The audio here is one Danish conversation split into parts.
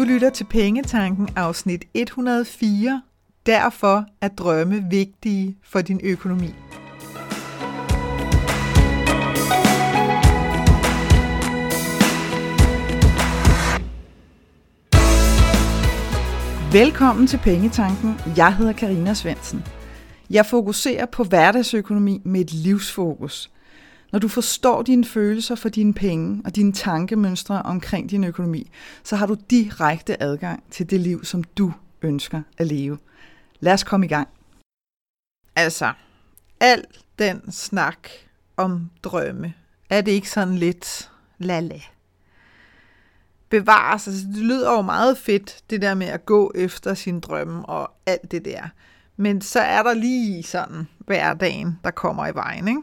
Du lytter til Pengetanken afsnit 104. Derfor er drømme vigtige for din økonomi. Velkommen til Pengetanken. Jeg hedder Karina Svensen. Jeg fokuserer på hverdagsøkonomi med et livsfokus. Når du forstår dine følelser for dine penge og dine tankemønstre omkring din økonomi, så har du direkte adgang til det liv, som du ønsker at leve. Lad os komme i gang. Altså, al den snak om drømme, er det ikke sådan lidt lala? Bevares, altså det lyder jo meget fedt, det der med at gå efter sin drømme og alt det der. Men så er der lige sådan hverdagen, der kommer i vejen, ikke?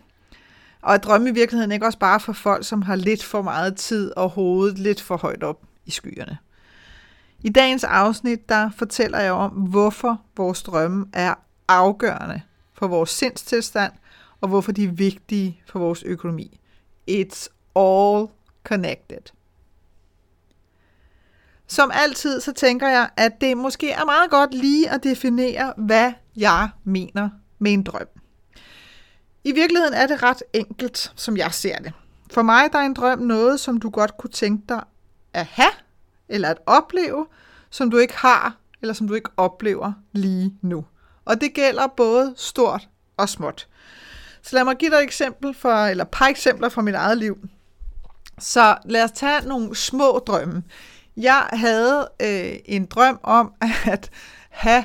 Og at drømme i virkeligheden ikke også bare for folk, som har lidt for meget tid og hovedet lidt for højt op i skyerne. I dagens afsnit, der fortæller jeg om, hvorfor vores drømme er afgørende for vores sindstilstand, og hvorfor de er vigtige for vores økonomi. It's all connected. Som altid, så tænker jeg, at det måske er meget godt lige at definere, hvad jeg mener med en drøm. I virkeligheden er det ret enkelt, som jeg ser det. For mig der er en drøm noget, som du godt kunne tænke dig at have, eller at opleve, som du ikke har, eller som du ikke oplever lige nu. Og det gælder både stort og småt. Så lad mig give dig et eksempel for, eller et par eksempler fra mit eget liv. Så lad os tage nogle små drømme. Jeg havde øh, en drøm om at have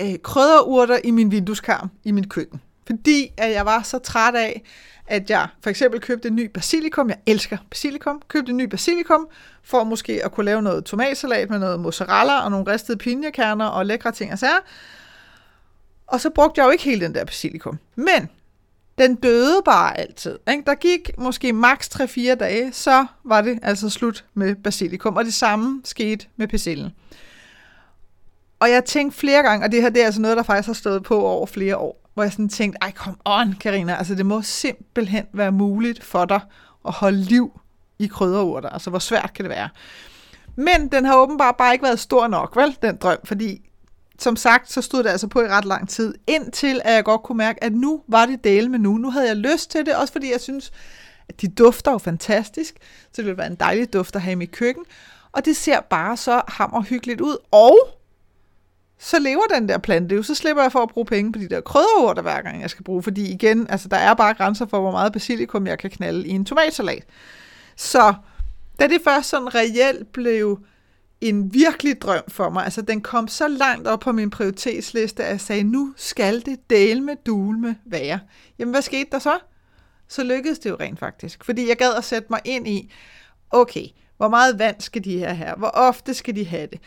øh, krydderurter i min vindueskarm i mit køkken. Fordi at jeg var så træt af, at jeg for eksempel købte en ny basilikum. Jeg elsker basilikum. Købte en ny basilikum for måske at kunne lave noget tomatsalat med noget mozzarella og nogle ristede pinjekerner og lækre ting og sager. Og så brugte jeg jo ikke hele den der basilikum. Men den døde bare altid. Ikke? Der gik måske maks 3-4 dage, så var det altså slut med basilikum. Og det samme skete med persillen. Og jeg tænkte flere gange, og det her det er altså noget, der faktisk har stået på over flere år, hvor jeg sådan tænkte, ej kom on, Karina, altså det må simpelthen være muligt for dig at holde liv i krydderurter. Altså hvor svært kan det være? Men den har åbenbart bare ikke været stor nok, vel, den drøm, fordi som sagt, så stod det altså på i ret lang tid, indtil at jeg godt kunne mærke, at nu var det dele med nu. Nu havde jeg lyst til det, også fordi jeg synes, at de dufter jo fantastisk, så det ville være en dejlig duft at have i mit køkken. Og det ser bare så hammerhyggeligt ud. Og så lever den der plante jo. Så slipper jeg for at bruge penge på de der krydderurter, hver gang jeg skal bruge. Fordi igen, altså der er bare grænser for, hvor meget basilikum jeg kan knalde i en tomatsalat. Så da det først sådan reelt blev en virkelig drøm for mig, altså den kom så langt op på min prioritetsliste, at jeg sagde, nu skal det dele med dulme være. Jamen hvad skete der så? Så lykkedes det jo rent faktisk. Fordi jeg gad at sætte mig ind i, okay, hvor meget vand skal de her have? Hvor ofte skal de have det?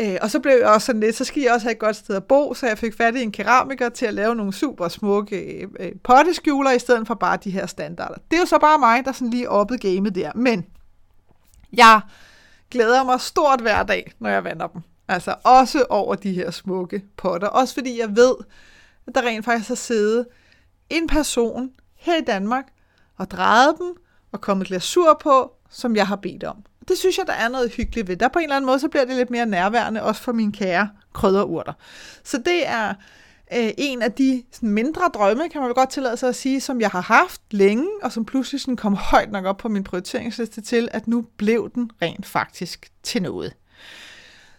Øh, og så blev jeg også sådan lidt, så skal jeg også have et godt sted at bo, så jeg fik fat i en keramiker til at lave nogle super smukke øh, øh potteskjuler, i stedet for bare de her standarder. Det er jo så bare mig, der sådan lige oppede gamet der. Men jeg glæder mig stort hver dag, når jeg vander dem. Altså også over de her smukke potter. Også fordi jeg ved, at der rent faktisk har siddet en person her i Danmark og drejet dem og kommet glasur på, som jeg har bedt om det synes jeg, der er noget hyggeligt ved. Der på en eller anden måde, så bliver det lidt mere nærværende, også for mine kære krydderurter. Så det er øh, en af de sådan, mindre drømme, kan man vel godt tillade sig at sige, som jeg har haft længe, og som pludselig sådan, kom højt nok op på min prioriteringsliste til, at nu blev den rent faktisk til noget.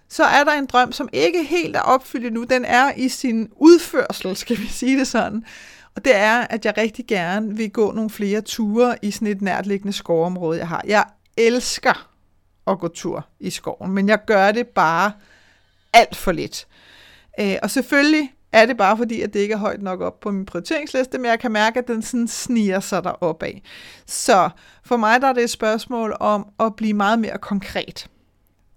Så er der en drøm, som ikke helt er opfyldt endnu. Den er i sin udførsel, skal vi sige det sådan. Og det er, at jeg rigtig gerne vil gå nogle flere ture i sådan et nærtliggende skovområde, jeg har. Jeg elsker at gå tur i skoven, men jeg gør det bare alt for lidt. Øh, og selvfølgelig er det bare fordi, at det ikke er højt nok op på min prioriteringsliste, men jeg kan mærke, at den sådan sniger sig derop af. Så for mig der er det et spørgsmål om at blive meget mere konkret.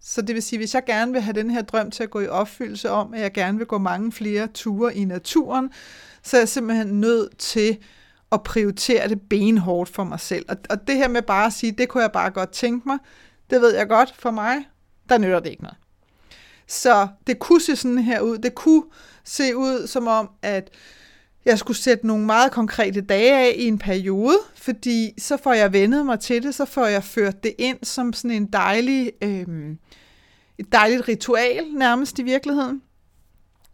Så det vil sige, hvis jeg gerne vil have den her drøm til at gå i opfyldelse om, at jeg gerne vil gå mange flere ture i naturen, så er jeg simpelthen nødt til at prioritere det benhårdt for mig selv. Og, og det her med bare at sige, det kunne jeg bare godt tænke mig, det ved jeg godt, for mig, der nytter det ikke noget. Så det kunne se sådan her ud. Det kunne se ud som om, at jeg skulle sætte nogle meget konkrete dage af i en periode, fordi så får jeg vendet mig til det, så får jeg ført det ind som sådan en dejlig, øh, et dejligt ritual nærmest i virkeligheden.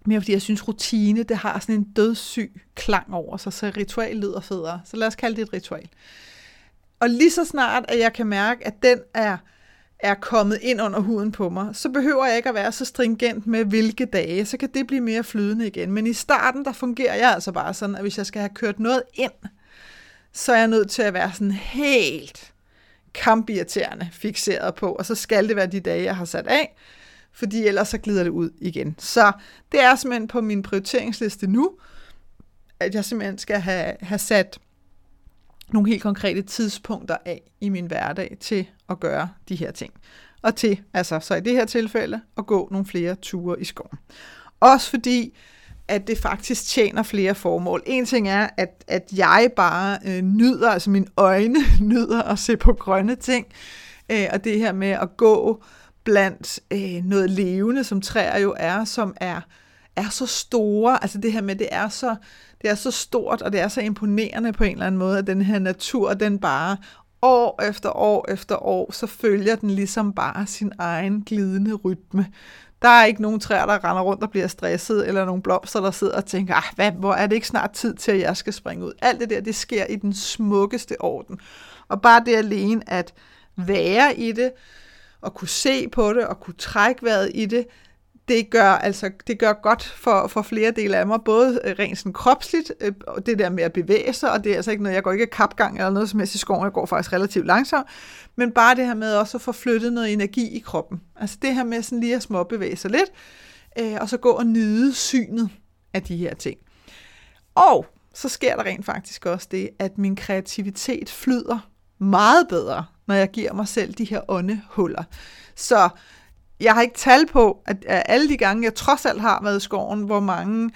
Mere fordi jeg synes, rutine, det har sådan en dødssyg klang over sig, så ritual lyder federe. Så lad os kalde det et ritual. Og lige så snart, at jeg kan mærke, at den er, er kommet ind under huden på mig, så behøver jeg ikke at være så stringent med, hvilke dage. Så kan det blive mere flydende igen. Men i starten, der fungerer jeg altså bare sådan, at hvis jeg skal have kørt noget ind, så er jeg nødt til at være sådan helt kampirriterende fixeret på, og så skal det være de dage, jeg har sat af, fordi ellers så glider det ud igen. Så det er simpelthen på min prioriteringsliste nu, at jeg simpelthen skal have, have sat nogle helt konkrete tidspunkter af i min hverdag til at gøre de her ting. Og til, altså så i det her tilfælde, at gå nogle flere ture i skoven. Også fordi, at det faktisk tjener flere formål. En ting er, at, at jeg bare øh, nyder, altså mine øjne nyder at se på grønne ting, øh, og det her med at gå blandt øh, noget levende, som træer jo er, som er, er så store, altså det her med, det er så, det er så stort, og det er så imponerende på en eller anden måde, at den her natur, den bare år efter år efter år, så følger den ligesom bare sin egen glidende rytme. Der er ikke nogen træer, der render rundt og bliver stresset, eller nogen blomster, der sidder og tænker, ah, hvad, hvor er det ikke snart tid til, at jeg skal springe ud. Alt det der, det sker i den smukkeste orden. Og bare det alene at være i det, og kunne se på det, og kunne trække vejret i det, det gør, altså, det gør godt for, for flere dele af mig, både øh, rent sådan kropsligt, øh, det der med at bevæge sig, og det er altså ikke noget, jeg går ikke kapgang eller noget som helst i skoven, jeg går faktisk relativt langsomt, men bare det her med også at få flyttet noget energi i kroppen. Altså det her med sådan lige at småbevæge sig lidt, øh, og så gå og nyde synet af de her ting. Og så sker der rent faktisk også det, at min kreativitet flyder meget bedre, når jeg giver mig selv de her åndehuller. Så jeg har ikke tal på, at, at alle de gange, jeg trods alt har været i skoven, hvor mange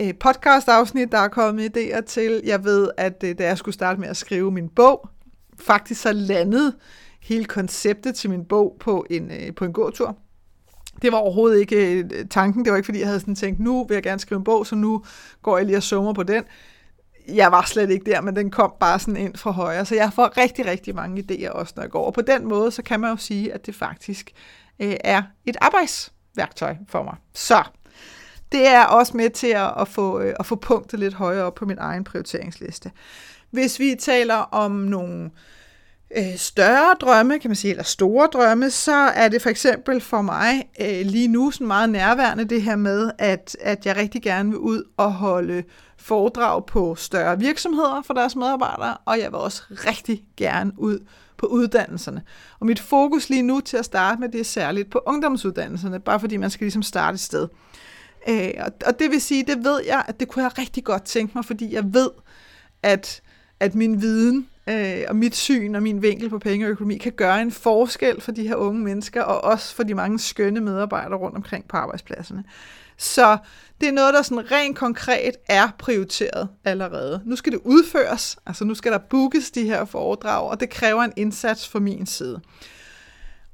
øh, podcast-afsnit, der er kommet idéer til. Jeg ved, at øh, da jeg skulle starte med at skrive min bog, faktisk så landede hele konceptet til min bog på en, øh, på en gåtur. Det var overhovedet ikke øh, tanken. Det var ikke, fordi jeg havde sådan tænkt, nu vil jeg gerne skrive en bog, så nu går jeg lige og summer på den. Jeg var slet ikke der, men den kom bare sådan ind fra højre. Så jeg får rigtig, rigtig mange idéer også, når jeg går. Og på den måde, så kan man jo sige, at det faktisk øh, er et arbejdsværktøj for mig. Så det er også med til at, at, få, øh, at få punktet lidt højere op på min egen prioriteringsliste. Hvis vi taler om nogle øh, Øh, større drømme, kan man sige, eller store drømme, så er det for eksempel for mig øh, lige nu sådan meget nærværende det her med, at, at jeg rigtig gerne vil ud og holde foredrag på større virksomheder for deres medarbejdere, og jeg vil også rigtig gerne ud på uddannelserne. Og mit fokus lige nu til at starte med, det er særligt på ungdomsuddannelserne, bare fordi man skal ligesom starte et sted. Øh, og det vil sige, det ved jeg, at det kunne jeg rigtig godt tænke mig, fordi jeg ved, at, at min viden øh, og mit syn og min vinkel på penge og økonomi kan gøre en forskel for de her unge mennesker, og også for de mange skønne medarbejdere rundt omkring på arbejdspladserne. Så det er noget, der sådan rent konkret er prioriteret allerede. Nu skal det udføres, altså nu skal der bookes de her foredrag, og det kræver en indsats fra min side.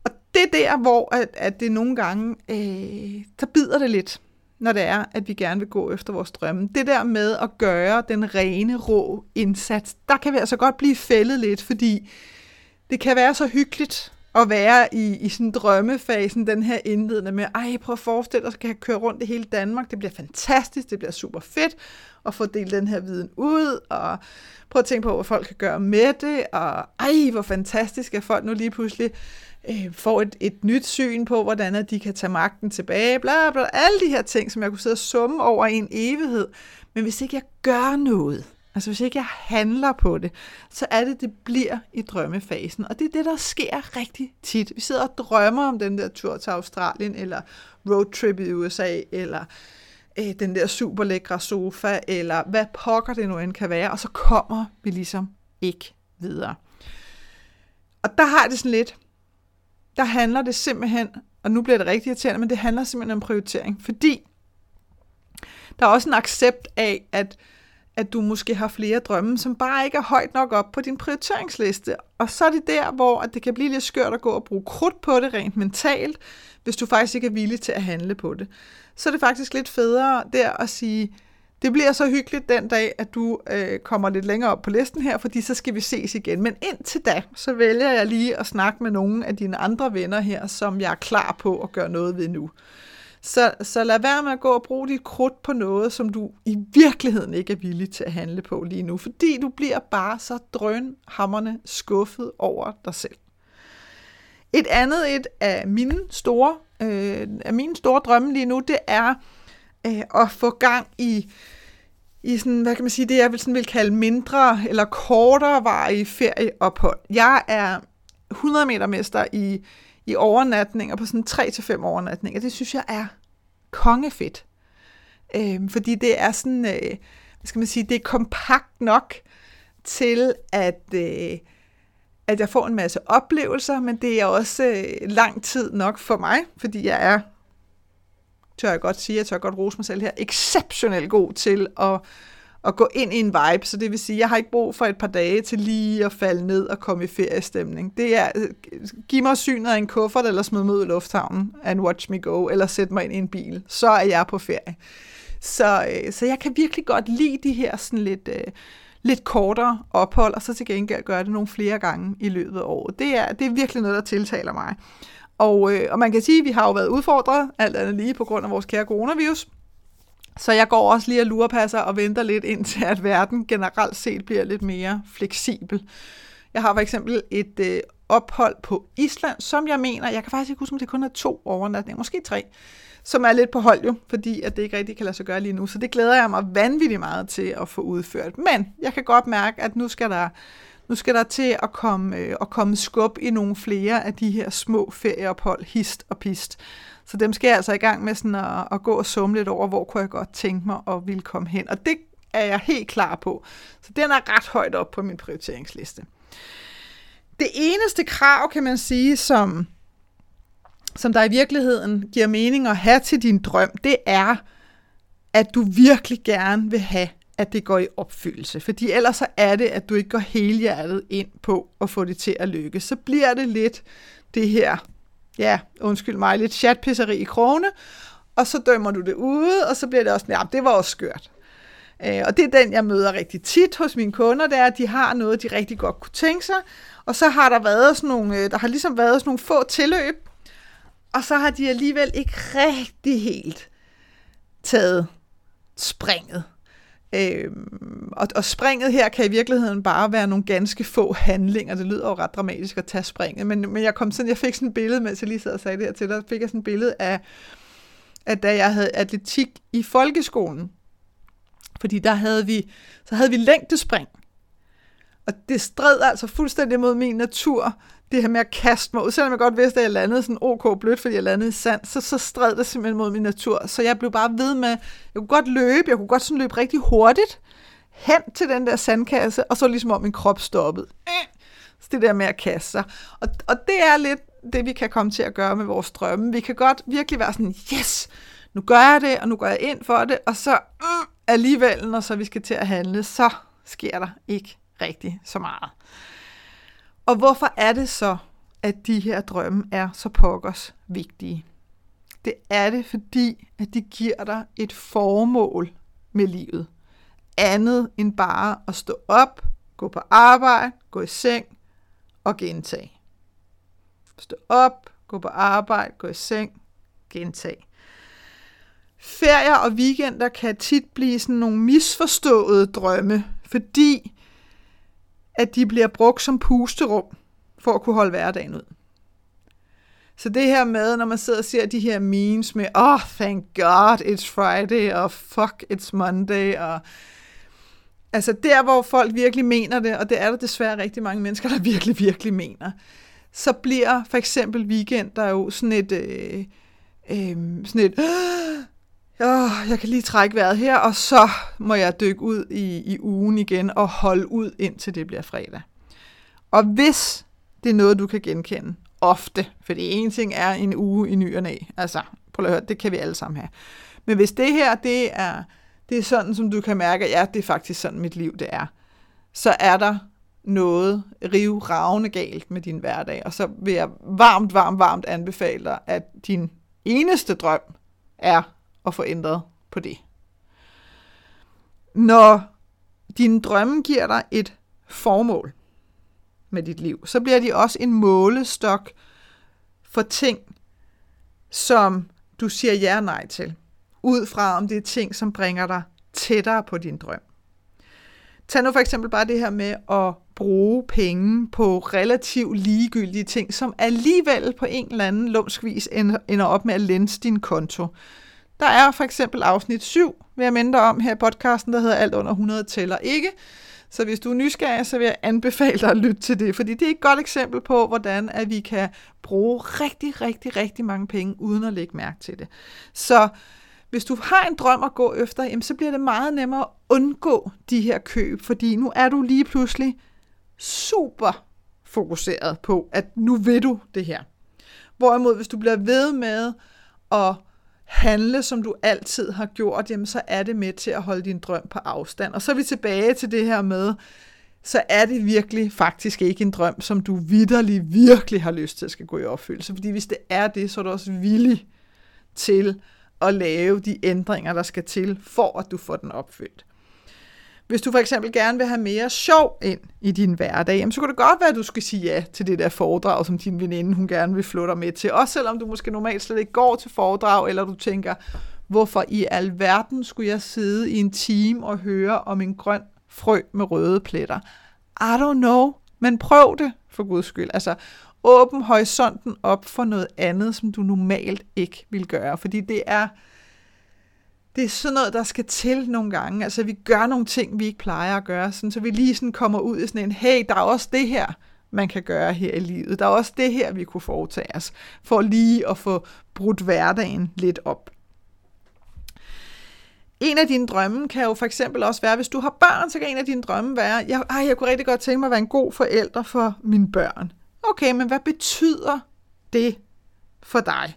Og det er der, hvor at, at det nogle gange, øh, så bider det lidt, når det er, at vi gerne vil gå efter vores drømme. Det der med at gøre den rene, rå indsats, der kan vi altså godt blive fældet lidt, fordi det kan være så hyggeligt at være i, i sådan drømmefasen, den her indledende med, ej, prøv at forestille dig, at jeg køre rundt i hele Danmark, det bliver fantastisk, det bliver super fedt, at få delt den her viden ud, og prøv at tænke på, hvad folk kan gøre med det, og ej, hvor fantastisk, at folk nu lige pludselig øh, får et, et nyt syn på, hvordan at de kan tage magten tilbage, bla bla, alle de her ting, som jeg kunne sidde og summe over i en evighed. Men hvis ikke jeg gør noget, Altså hvis ikke jeg handler på det, så er det, det bliver i drømmefasen. Og det er det, der sker rigtig tit. Vi sidder og drømmer om den der tur til Australien, eller roadtrip i USA, eller øh, den der super lækre sofa, eller hvad pokker det nu end kan være, og så kommer vi ligesom ikke videre. Og der har det sådan lidt, der handler det simpelthen, og nu bliver det rigtig irriterende, men det handler simpelthen om prioritering, fordi der er også en accept af, at at du måske har flere drømme, som bare ikke er højt nok op på din prioriteringsliste. Og så er det der, hvor at det kan blive lidt skørt at gå og bruge krudt på det rent mentalt, hvis du faktisk ikke er villig til at handle på det. Så er det faktisk lidt federe der at sige, Det bliver så hyggeligt den dag, at du øh, kommer lidt længere op på listen her, fordi så skal vi ses igen. Men indtil da, så vælger jeg lige at snakke med nogle af dine andre venner her, som jeg er klar på at gøre noget ved nu. Så, så lad være med at gå og bruge dit krudt på noget, som du i virkeligheden ikke er villig til at handle på lige nu, fordi du bliver bare så drønhammerne skuffet over dig selv. Et andet et af mine store, øh, af mine store drømme lige nu, det er øh, at få gang i, i sådan, hvad kan man sige, det jeg vil, sådan vil kalde mindre eller kortere varige ferieophold. Jeg er 100 meter mester i, i overnatninger på sådan 3-5 overnatninger. Det synes jeg er kongefedt. Øh, fordi det er sådan, øh, hvad skal man sige, det er kompakt nok til, at, øh, at jeg får en masse oplevelser, men det er også øh, lang tid nok for mig, fordi jeg er, tør jeg godt sige, jeg tør godt rose mig selv her, exceptionelt god til at, at gå ind i en vibe. Så det vil sige, jeg har ikke brug for et par dage til lige at falde ned og komme i feriestemning. Det er, giv mig synet af en kuffert, eller smid mig ud i lufthavnen, and watch me go, eller sæt mig ind i en bil. Så er jeg på ferie. Så, øh, så jeg kan virkelig godt lide de her sådan lidt... Øh, lidt kortere ophold, og så til gengæld gøre det nogle flere gange i løbet af året. Det er, det er virkelig noget, der tiltaler mig. Og, øh, og man kan sige, at vi har jo været udfordret, alt andet lige på grund af vores kære coronavirus. Så jeg går også lige og lurepasser og venter lidt indtil, at verden generelt set bliver lidt mere fleksibel. Jeg har for eksempel et øh, ophold på Island, som jeg mener, jeg kan faktisk ikke huske, om det kun er to overnatninger, måske tre, som er lidt på hold jo, fordi at det ikke rigtig kan lade sig gøre lige nu. Så det glæder jeg mig vanvittigt meget til at få udført. Men jeg kan godt mærke, at nu skal der, nu skal der til at komme, øh, at komme skub i nogle flere af de her små ferieophold, hist og pist. Så dem skal jeg altså i gang med sådan at, at gå og summe lidt over, hvor kunne jeg godt tænke mig at ville komme hen. Og det er jeg helt klar på. Så den er ret højt op på min prioriteringsliste. Det eneste krav, kan man sige, som, som der i virkeligheden giver mening at have til din drøm, det er, at du virkelig gerne vil have, at det går i opfyldelse. Fordi ellers så er det, at du ikke går helhjertet ind på at få det til at lykkes. Så bliver det lidt det her, ja, undskyld mig, lidt chatpisseri i krone, og så dømmer du det ude, og så bliver det også, ja, det var også skørt. Øh, og det er den, jeg møder rigtig tit hos mine kunder, det er, at de har noget, de rigtig godt kunne tænke sig, og så har der været sådan nogle, øh, der har ligesom været sådan nogle få tilløb, og så har de alligevel ikke rigtig helt taget springet. Øh, og, og springet her kan i virkeligheden bare være nogle ganske få handlinger. Det lyder jo ret dramatisk at tage springet, men, men jeg kom sådan, jeg fik sådan et billede, mens jeg lige sad og sagde det her til dig, fik jeg sådan et billede af, at da jeg havde atletik i folkeskolen, fordi der havde vi, så havde vi længdespring. Og det stred altså fuldstændig mod min natur, det her med at kaste mig ud. Selvom jeg godt vidste, at jeg landede sådan ok blødt, fordi jeg landede i sand, så, så stred det simpelthen mod min natur. Så jeg blev bare ved med, jeg kunne godt løbe, jeg kunne godt sådan løbe rigtig hurtigt hen til den der sandkasse, og så ligesom om min krop stoppede. Så det der med at kaste sig. Og, og det er lidt det, vi kan komme til at gøre med vores drømme. Vi kan godt virkelig være sådan, yes, nu gør jeg det, og nu går jeg ind for det, og så mm, alligevel, når så vi skal til at handle, så sker der ikke rigtig så meget. Og hvorfor er det så, at de her drømme er så pokkers vigtige? Det er det, fordi at de giver dig et formål med livet. Andet end bare at stå op, gå på arbejde, gå i seng og gentage. Stå op, gå på arbejde, gå i seng, gentage. Ferier og weekender kan tit blive sådan nogle misforståede drømme, fordi at de bliver brugt som pusterum for at kunne holde hverdagen ud. Så det her med, når man sidder og ser de her memes med, oh, thank God, it's Friday, og fuck, it's Monday, og altså der, hvor folk virkelig mener det, og det er der desværre rigtig mange mennesker, der virkelig, virkelig mener, så bliver for eksempel weekend der jo sådan et, øh, øh, sådan et, oh, jeg kan lige trække vejret her, og så må jeg dykke ud i, i ugen igen og holde ud, indtil det bliver fredag. Og hvis det er noget, du kan genkende, ofte, for det ene ting er en uge i ny og næ, altså, prøv at høre, det kan vi alle sammen have. Men hvis det her, det er, det er sådan, som du kan mærke, ja, det er faktisk sådan, mit liv det er, så er der noget rive ravne galt med din hverdag, og så vil jeg varmt, varmt, varmt anbefale dig, at din eneste drøm er at få ændret på det. når dine drømme giver dig et formål med dit liv, så bliver de også en målestok for ting, som du siger ja og nej til. Ud fra om det er ting, som bringer dig tættere på din drøm. Tag nu for eksempel bare det her med at bruge penge på relativt ligegyldige ting, som alligevel på en eller anden lumsk vis ender op med at lænse din konto. Der er for eksempel afsnit 7, vil jeg minde om her i podcasten, der hedder Alt under 100 tæller ikke. Så hvis du er nysgerrig, så vil jeg anbefale dig at lytte til det, fordi det er et godt eksempel på, hvordan at vi kan bruge rigtig, rigtig, rigtig mange penge, uden at lægge mærke til det. Så hvis du har en drøm at gå efter, jamen, så bliver det meget nemmere at undgå de her køb, fordi nu er du lige pludselig super fokuseret på, at nu vil du det her. Hvorimod, hvis du bliver ved med at handle, som du altid har gjort, jamen så er det med til at holde din drøm på afstand. Og så er vi tilbage til det her med, så er det virkelig faktisk ikke en drøm, som du vidderlig virkelig har lyst til at skal gå i opfyldelse. Fordi hvis det er det, så er du også villig til at lave de ændringer, der skal til, for at du får den opfyldt. Hvis du for eksempel gerne vil have mere sjov ind i din hverdag, jamen, så kunne det godt være, at du skal sige ja til det der foredrag, som din veninde hun gerne vil flytte dig med til. Også selvom du måske normalt slet ikke går til foredrag, eller du tænker, hvorfor i alverden skulle jeg sidde i en time og høre om en grøn frø med røde pletter. I don't know, men prøv det for guds skyld. Altså, åbn horisonten op for noget andet, som du normalt ikke vil gøre, fordi det er det er sådan noget, der skal til nogle gange. Altså, vi gør nogle ting, vi ikke plejer at gøre, sådan, så vi lige sådan kommer ud i sådan en, hey, der er også det her, man kan gøre her i livet. Der er også det her, vi kunne foretage os, for lige at få brudt hverdagen lidt op. En af dine drømme kan jo for eksempel også være, hvis du har børn, så kan en af dine drømme være, jeg, ej, jeg kunne rigtig godt tænke mig at være en god forælder for mine børn. Okay, men hvad betyder det for dig?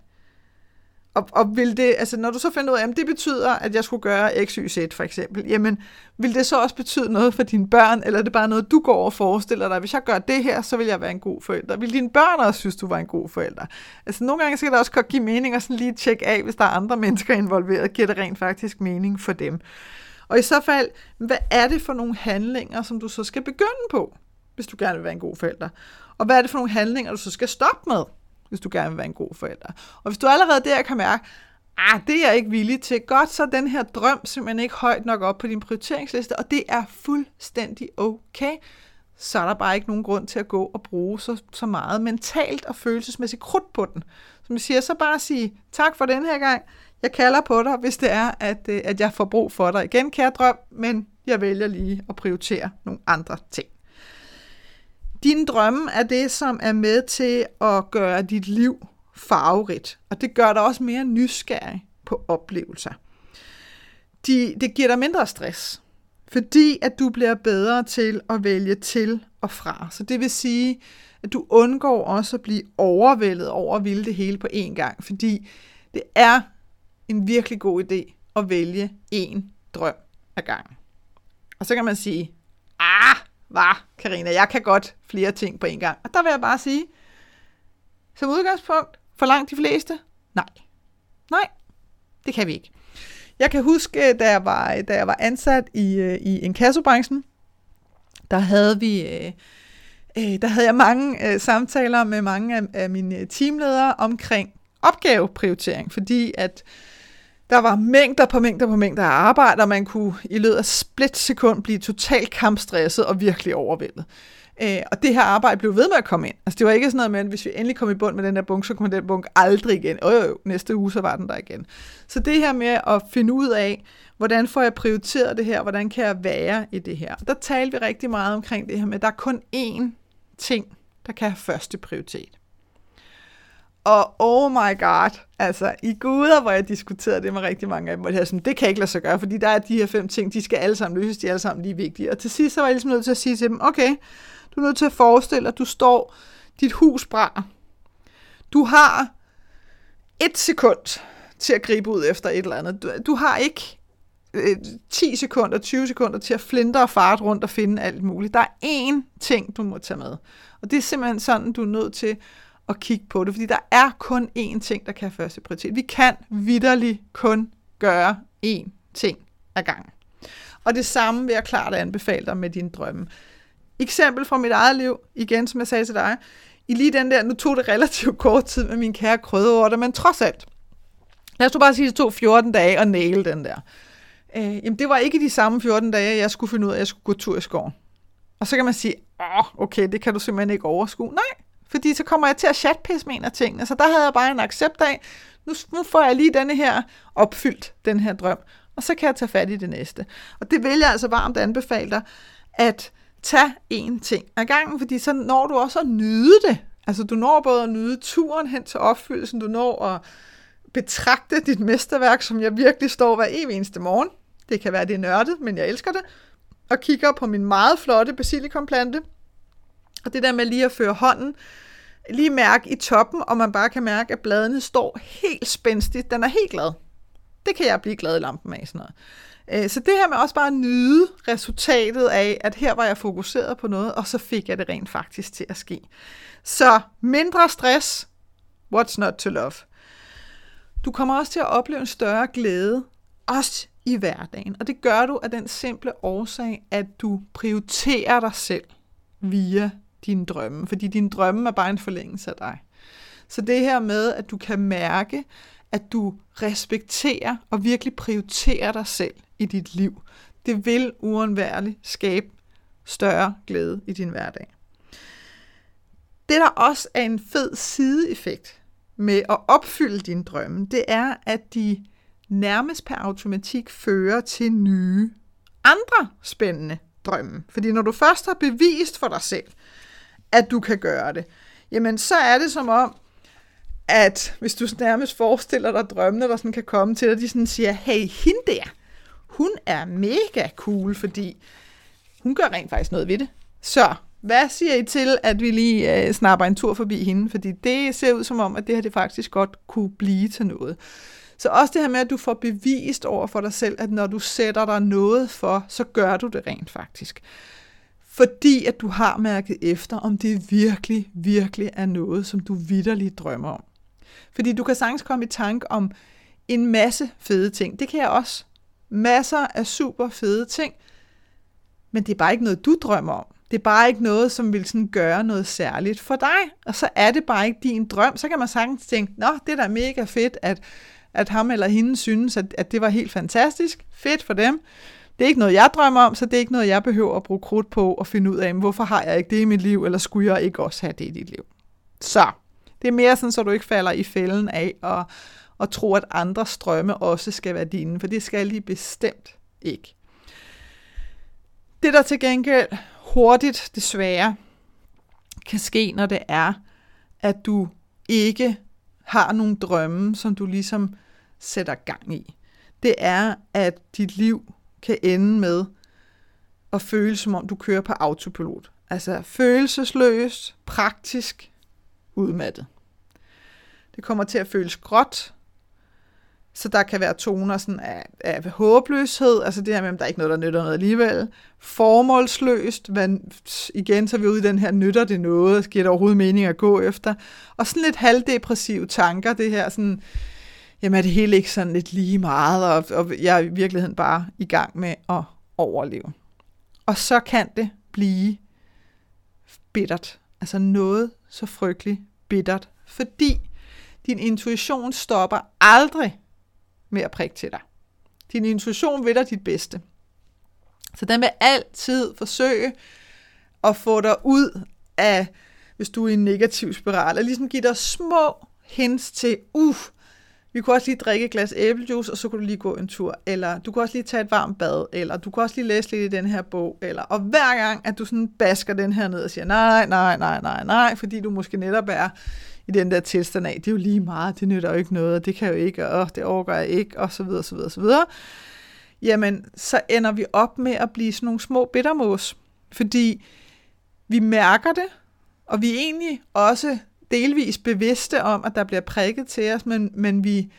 Og, og vil det, altså når du så finder ud af, at det betyder, at jeg skulle gøre X, Y, Z for eksempel, jamen vil det så også betyde noget for dine børn, eller er det bare noget, du går og forestiller dig, hvis jeg gør det her, så vil jeg være en god forælder. Vil dine børn også synes, du var en god forælder? Altså nogle gange skal det også godt give mening at sådan lige tjekke af, hvis der er andre mennesker involveret, giver det rent faktisk mening for dem. Og i så fald, hvad er det for nogle handlinger, som du så skal begynde på, hvis du gerne vil være en god forælder? Og hvad er det for nogle handlinger, du så skal stoppe med? Hvis du gerne vil være en god forælder. Og hvis du allerede der kan mærke, ah, det er jeg ikke villig til, godt, så den her drøm simpelthen ikke højt nok op på din prioriteringsliste, og det er fuldstændig okay. Så er der bare ikke nogen grund til at gå og bruge så, så meget mentalt og følelsesmæssigt krudt på den. Som jeg siger, så bare sige tak for den her gang. Jeg kalder på dig, hvis det er, at, øh, at jeg får brug for dig igen, kære drøm, men jeg vælger lige at prioritere nogle andre ting. Din drømme er det, som er med til at gøre dit liv farverigt, og det gør dig også mere nysgerrig på oplevelser. De, det giver dig mindre stress, fordi at du bliver bedre til at vælge til og fra. Så det vil sige, at du undgår også at blive overvældet over at ville det hele på én gang, fordi det er en virkelig god idé at vælge én drøm ad gangen. Og så kan man sige, ah, var, Karina, jeg kan godt flere ting på en gang. Og der vil jeg bare sige, som udgangspunkt, for langt de fleste, nej. Nej, det kan vi ikke. Jeg kan huske, da jeg var, da jeg var ansat i, øh, i inkassobranchen, der havde vi... Øh, øh, der havde jeg mange øh, samtaler med mange af, af mine teamledere omkring opgaveprioritering, fordi at der var mængder på mængder på mængder af arbejde, og man kunne i løbet af splitsekund blive totalt kampstresset og virkelig overvældet. Øh, og det her arbejde blev ved med at komme ind. Altså det var ikke sådan noget med, at hvis vi endelig kom i bund med den der bunk, så kom den bunk aldrig igen. Øh, øh, næste uge, så var den der igen. Så det her med at finde ud af, hvordan får jeg prioriteret det her, hvordan kan jeg være i det her. Der talte vi rigtig meget omkring det her med, at der er kun én ting, der kan have første prioritet. Og oh my god, altså i guder, hvor jeg diskuterede det med rigtig mange af dem, og jeg sådan, det kan ikke lade sig gøre, fordi der er de her fem ting, de skal alle sammen løses, de er alle sammen lige vigtige. Og til sidst så var jeg ligesom nødt til at sige til dem, okay, du er nødt til at forestille dig, at du står, dit hus brænder. Du har et sekund til at gribe ud efter et eller andet. Du, du har ikke øh, 10 sekunder, 20 sekunder til at flinte og farte rundt og finde alt muligt. Der er én ting, du må tage med. Og det er simpelthen sådan, du er nødt til at kigge på det, fordi der er kun én ting, der kan have første prioritet. Vi kan vidderligt kun gøre én ting ad gangen. Og det samme vil jeg klart anbefale dig med dine drømme. Eksempel fra mit eget liv, igen som jeg sagde til dig, i lige den der, nu tog det relativt kort tid med min kære krydderurter, men trods alt, lad os bare sige, at det tog 14 dage at næle den der. Øh, jamen det var ikke de samme 14 dage, jeg skulle finde ud af, at jeg skulle gå tur i skoven. Og så kan man sige, åh, okay, det kan du simpelthen ikke overskue. Nej, fordi så kommer jeg til at chatpisse med en af tingene. Så der havde jeg bare en accept af, nu, nu får jeg lige denne her opfyldt, den her drøm. Og så kan jeg tage fat i det næste. Og det vil jeg altså varmt anbefale dig, at tage én ting ad gangen, fordi så når du også at nyde det. Altså du når både at nyde turen hen til opfyldelsen, du når at betragte dit mesterværk, som jeg virkelig står hver evig eneste morgen. Det kan være, det er nørdet, men jeg elsker det. Og kigger på min meget flotte basilikumplante. Og det der med lige at føre hånden, lige mærke i toppen, og man bare kan mærke, at bladene står helt spændstigt. Den er helt glad. Det kan jeg blive glad i lampen af sådan noget. Øh, så det her med også bare at nyde resultatet af, at her var jeg fokuseret på noget, og så fik jeg det rent faktisk til at ske. Så mindre stress, what's not to love. Du kommer også til at opleve en større glæde, også i hverdagen. Og det gør du af den simple årsag, at du prioriterer dig selv via dine drømme. Fordi dine drømme er bare en forlængelse af dig. Så det her med, at du kan mærke, at du respekterer og virkelig prioriterer dig selv i dit liv, det vil uundværligt skabe større glæde i din hverdag. Det, der også er en fed sideeffekt med at opfylde dine drømme, det er, at de nærmest per automatik fører til nye, andre spændende drømme. Fordi når du først har bevist for dig selv, at du kan gøre det, jamen så er det som om, at hvis du nærmest forestiller dig drømmene, der sådan kan komme til dig, de sådan siger, hey, hende der, hun er mega cool, fordi hun gør rent faktisk noget ved det. Så hvad siger I til, at vi lige øh, snapper en tur forbi hende? Fordi det ser ud som om, at det her det faktisk godt kunne blive til noget. Så også det her med, at du får bevist over for dig selv, at når du sætter dig noget for, så gør du det rent faktisk. Fordi at du har mærket efter, om det virkelig, virkelig er noget, som du vidderligt drømmer om. Fordi du kan sagtens komme i tanke om en masse fede ting. Det kan jeg også. Masser af super fede ting. Men det er bare ikke noget, du drømmer om. Det er bare ikke noget, som vil sådan gøre noget særligt for dig. Og så er det bare ikke din drøm. Så kan man sagtens tænke, nå, det er da mega fedt, at, at ham eller hende synes, at, at det var helt fantastisk. Fedt for dem. Det er ikke noget, jeg drømmer om, så det er ikke noget, jeg behøver at bruge krudt på og finde ud af, hvorfor har jeg ikke det i mit liv, eller skulle jeg ikke også have det i dit liv. Så, det er mere sådan, så du ikke falder i fælden af og, og tro, at andres drømme også skal være dine, for det skal de bestemt ikke. Det der til gengæld hurtigt, desværre, kan ske, når det er, at du ikke har nogle drømme, som du ligesom sætter gang i. Det er, at dit liv kan ende med at føle, som om du kører på autopilot. Altså følelsesløst, praktisk, udmattet. Det kommer til at føles gråt, så der kan være toner sådan af, af håbløshed, altså det her med, at der er ikke noget, der nytter noget alligevel. Formålsløst, men igen så er vi ude i den her, nytter det noget, giver det overhovedet mening at gå efter. Og sådan lidt halvdepressive tanker, det her sådan, jamen er det hele ikke sådan lidt lige meget, og, og jeg er i virkeligheden bare i gang med at overleve. Og så kan det blive bittert. Altså noget så frygteligt bittert, fordi din intuition stopper aldrig med at prikke til dig. Din intuition vil dig dit bedste. Så den vil altid forsøge at få dig ud af, hvis du er i en negativ spiral, og ligesom give dig små hints til, uff, vi kunne også lige drikke et glas æblejuice, og så kunne du lige gå en tur. Eller du kunne også lige tage et varmt bad. Eller du kunne også lige læse lidt i den her bog. Eller, og hver gang, at du sådan basker den her ned og siger, nej, nej, nej, nej, nej, fordi du måske netop er i den der tilstand af, det er jo lige meget, det nytter jo ikke noget, og det kan jo ikke, og det overgår jeg ikke, og så videre, så videre, så videre. Jamen, så ender vi op med at blive sådan nogle små bittermås. Fordi vi mærker det, og vi er egentlig også delvis bevidste om, at der bliver prikket til os, men, men vi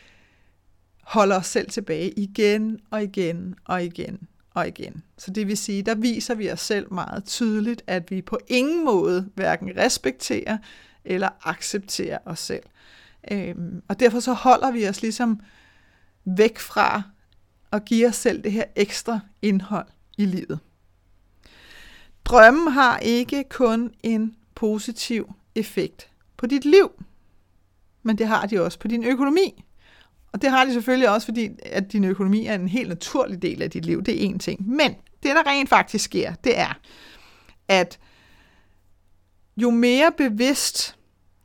holder os selv tilbage igen og igen og igen og igen. Så det vil sige, der viser vi os selv meget tydeligt, at vi på ingen måde hverken respekterer eller accepterer os selv. Øhm, og derfor så holder vi os ligesom væk fra at give os selv det her ekstra indhold i livet. Drømmen har ikke kun en positiv effekt på dit liv, men det har de også på din økonomi. Og det har de selvfølgelig også, fordi at din økonomi er en helt naturlig del af dit liv. Det er én ting. Men det, der rent faktisk sker, det er, at jo mere bevidst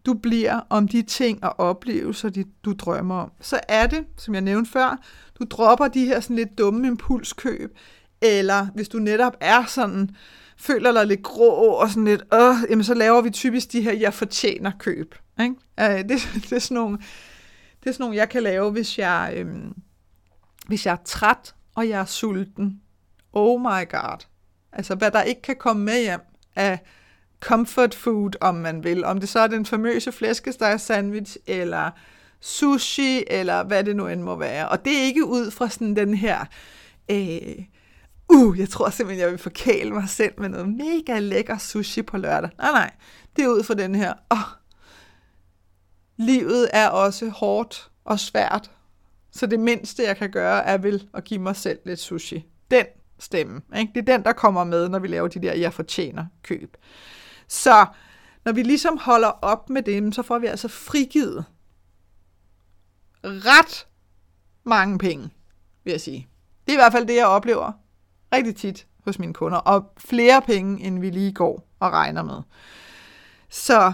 du bliver om de ting og oplevelser, de, du drømmer om, så er det, som jeg nævnte før, du dropper de her sådan lidt dumme impulskøb, eller hvis du netop er sådan, føler dig lidt grå og sådan lidt, øh, jamen så laver vi typisk de her, jeg fortjener køb. Ikke? Øh, det, det, er sådan nogle, det er sådan nogle, jeg kan lave, hvis jeg, øh, hvis jeg er træt, og jeg er sulten. Oh my god. Altså, hvad der ikke kan komme med hjem af comfort food, om man vil. Om det så er den famøse flæskesteg sandwich, eller sushi, eller hvad det nu end må være. Og det er ikke ud fra sådan den her, øh, uh, jeg tror simpelthen, jeg vil forkæle mig selv med noget mega lækker sushi på lørdag. Nej, nej. Det er ud fra den her, åh, oh, livet er også hårdt og svært, så det mindste, jeg kan gøre, er vel at give mig selv lidt sushi. Den stemme. Ikke? Det er den, der kommer med, når vi laver de der, jeg fortjener køb. Så når vi ligesom holder op med dem, så får vi altså frigivet ret mange penge, vil jeg sige. Det er i hvert fald det, jeg oplever rigtig tit hos mine kunder, og flere penge, end vi lige går og regner med. Så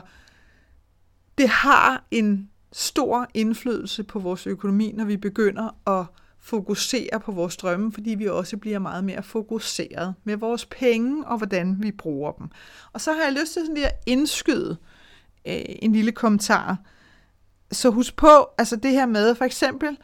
det har en stor indflydelse på vores økonomi, når vi begynder at fokusere på vores drømme, fordi vi også bliver meget mere fokuseret med vores penge og hvordan vi bruger dem. Og så har jeg lyst til sådan lige at indskyde øh, en lille kommentar. Så husk på, altså det her med for eksempel,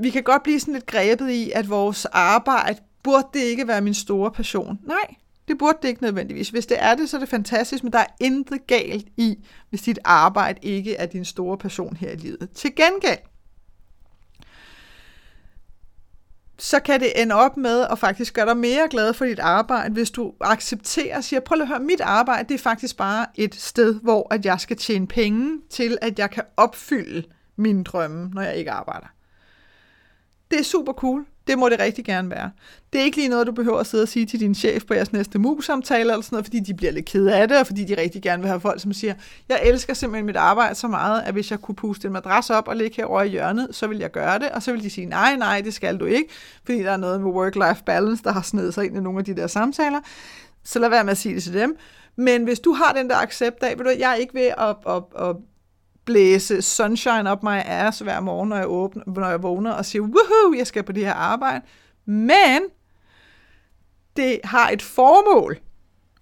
vi kan godt blive sådan lidt grebet i, at vores arbejde, burde det ikke være min store passion? Nej, det burde det ikke nødvendigvis. Hvis det er det, så er det fantastisk, men der er intet galt i, hvis dit arbejde ikke er din store passion her i livet. Til gengæld, så kan det ende op med at faktisk gøre dig mere glad for dit arbejde, hvis du accepterer og siger, prøv at høre, mit arbejde det er faktisk bare et sted, hvor at jeg skal tjene penge til, at jeg kan opfylde mine drømme, når jeg ikke arbejder. Det er super cool. Det må det rigtig gerne være. Det er ikke lige noget, du behøver at sidde og sige til din chef på jeres næste mus-samtale eller sådan noget, fordi de bliver lidt ked af det, og fordi de rigtig gerne vil have folk, som siger, jeg elsker simpelthen mit arbejde så meget, at hvis jeg kunne puste en madras op og ligge herovre i hjørnet, så vil jeg gøre det, og så vil de sige, nej, nej, det skal du ikke, fordi der er noget med work-life balance, der har snedet sig ind i nogle af de der samtaler. Så lad være med at sige det til dem. Men hvis du har den der accept af, ved du, jeg er ikke ved at, at, at blæse sunshine op my ass hver morgen, når jeg, åbner, når jeg vågner og siger, woohoo, jeg skal på det her arbejde. Men det har et formål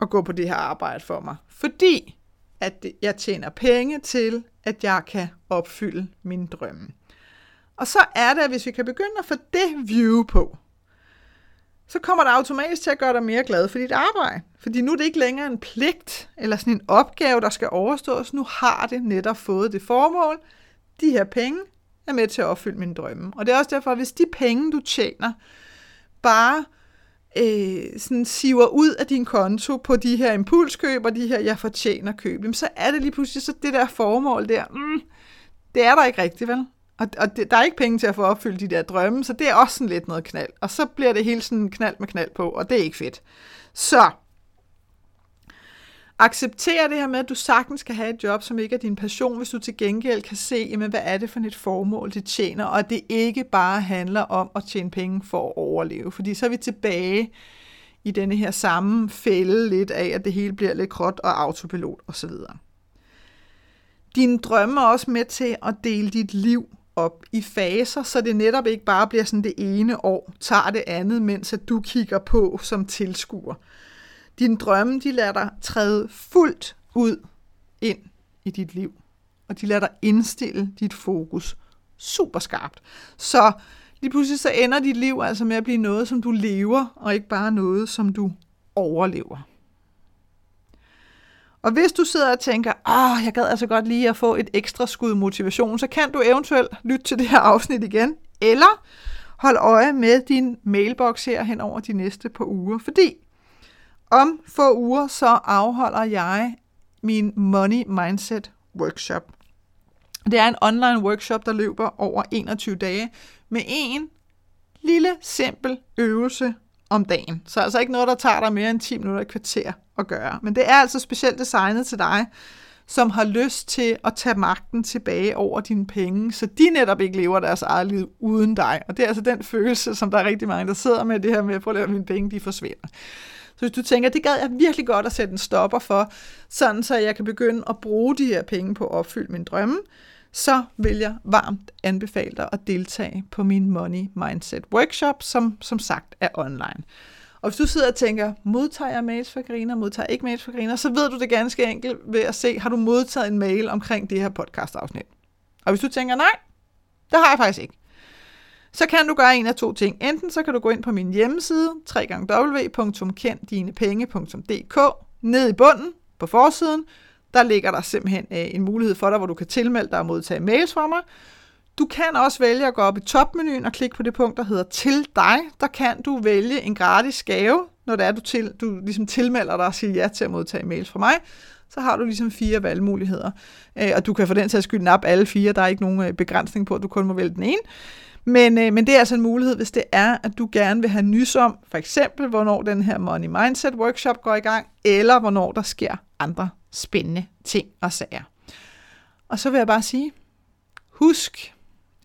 at gå på det her arbejde for mig, fordi at jeg tjener penge til, at jeg kan opfylde min drømme. Og så er det, at hvis vi kan begynde at få det view på, så kommer det automatisk til at gøre dig mere glad for dit arbejde. Fordi nu er det ikke længere en pligt eller sådan en opgave, der skal overstås. Nu har det netop fået det formål. De her penge er med til at opfylde mine drømme. Og det er også derfor, at hvis de penge, du tjener, bare øh, sådan siver ud af din konto på de her impulskøb og de her, jeg fortjener køb, så er det lige pludselig så det der formål der, mm, det er der ikke rigtigt, vel? Og, og det, der er ikke penge til at få opfyldt de der drømme, så det er også sådan lidt noget knald. Og så bliver det hele sådan knald med knald på, og det er ikke fedt. Så acceptere det her med, at du sagtens skal have et job, som ikke er din passion, hvis du til gengæld kan se, jamen, hvad er det for et formål, det tjener, og at det ikke bare handler om at tjene penge for at overleve. Fordi så er vi tilbage i denne her samme fælde lidt af, at det hele bliver lidt gråt og autopilot osv. Dine drømme er også med til at dele dit liv op i faser, så det netop ikke bare bliver sådan det ene år, tager det andet, mens at du kigger på som tilskuer. Dine drømme, de lader dig træde fuldt ud ind i dit liv, og de lader dig indstille dit fokus super skarpt. Så lige pludselig så ender dit liv altså med at blive noget, som du lever, og ikke bare noget, som du overlever. Og hvis du sidder og tænker, åh, jeg gad altså godt lige at få et ekstra skud motivation, så kan du eventuelt lytte til det her afsnit igen, eller hold øje med din mailbox her hen over de næste par uger, fordi om få uger så afholder jeg min Money Mindset Workshop. Det er en online workshop, der løber over 21 dage med en lille simpel øvelse om dagen. Så altså ikke noget, der tager dig mere end 10 minutter i kvarter at gøre. Men det er altså specielt designet til dig, som har lyst til at tage magten tilbage over dine penge, så de netop ikke lever deres eget liv uden dig. Og det er altså den følelse, som der er rigtig mange, der sidder med det her med, at at mine penge, de forsvinder. Så hvis du tænker, det gad jeg virkelig godt at sætte en stopper for, sådan så jeg kan begynde at bruge de her penge på at opfylde min drømme, så vil jeg varmt anbefale dig at deltage på min Money Mindset Workshop, som som sagt er online. Og hvis du sidder og tænker, modtager jeg mails fra Griner, modtager jeg ikke mails fra Griner, så ved du det ganske enkelt ved at se, har du modtaget en mail omkring det her podcast-afsnit. Og hvis du tænker, nej, det har jeg faktisk ikke, så kan du gøre en af to ting. Enten så kan du gå ind på min hjemmeside, www.kenddinepenge.dk, ned i bunden på forsiden, der ligger der simpelthen øh, en mulighed for dig, hvor du kan tilmelde dig og modtage mails fra mig. Du kan også vælge at gå op i topmenuen og klikke på det punkt, der hedder til dig. Der kan du vælge en gratis gave, når det er, du, til, du ligesom tilmelder dig og siger ja til at modtage mails fra mig. Så har du ligesom fire valgmuligheder. Øh, og du kan for den sags skyld nappe alle fire. Der er ikke nogen øh, begrænsning på, at du kun må vælge den ene. Men, øh, men det er altså en mulighed, hvis det er, at du gerne vil have nys om, for eksempel, hvornår den her Money Mindset Workshop går i gang, eller hvornår der sker andre spændende ting og sager. Og så vil jeg bare sige, husk,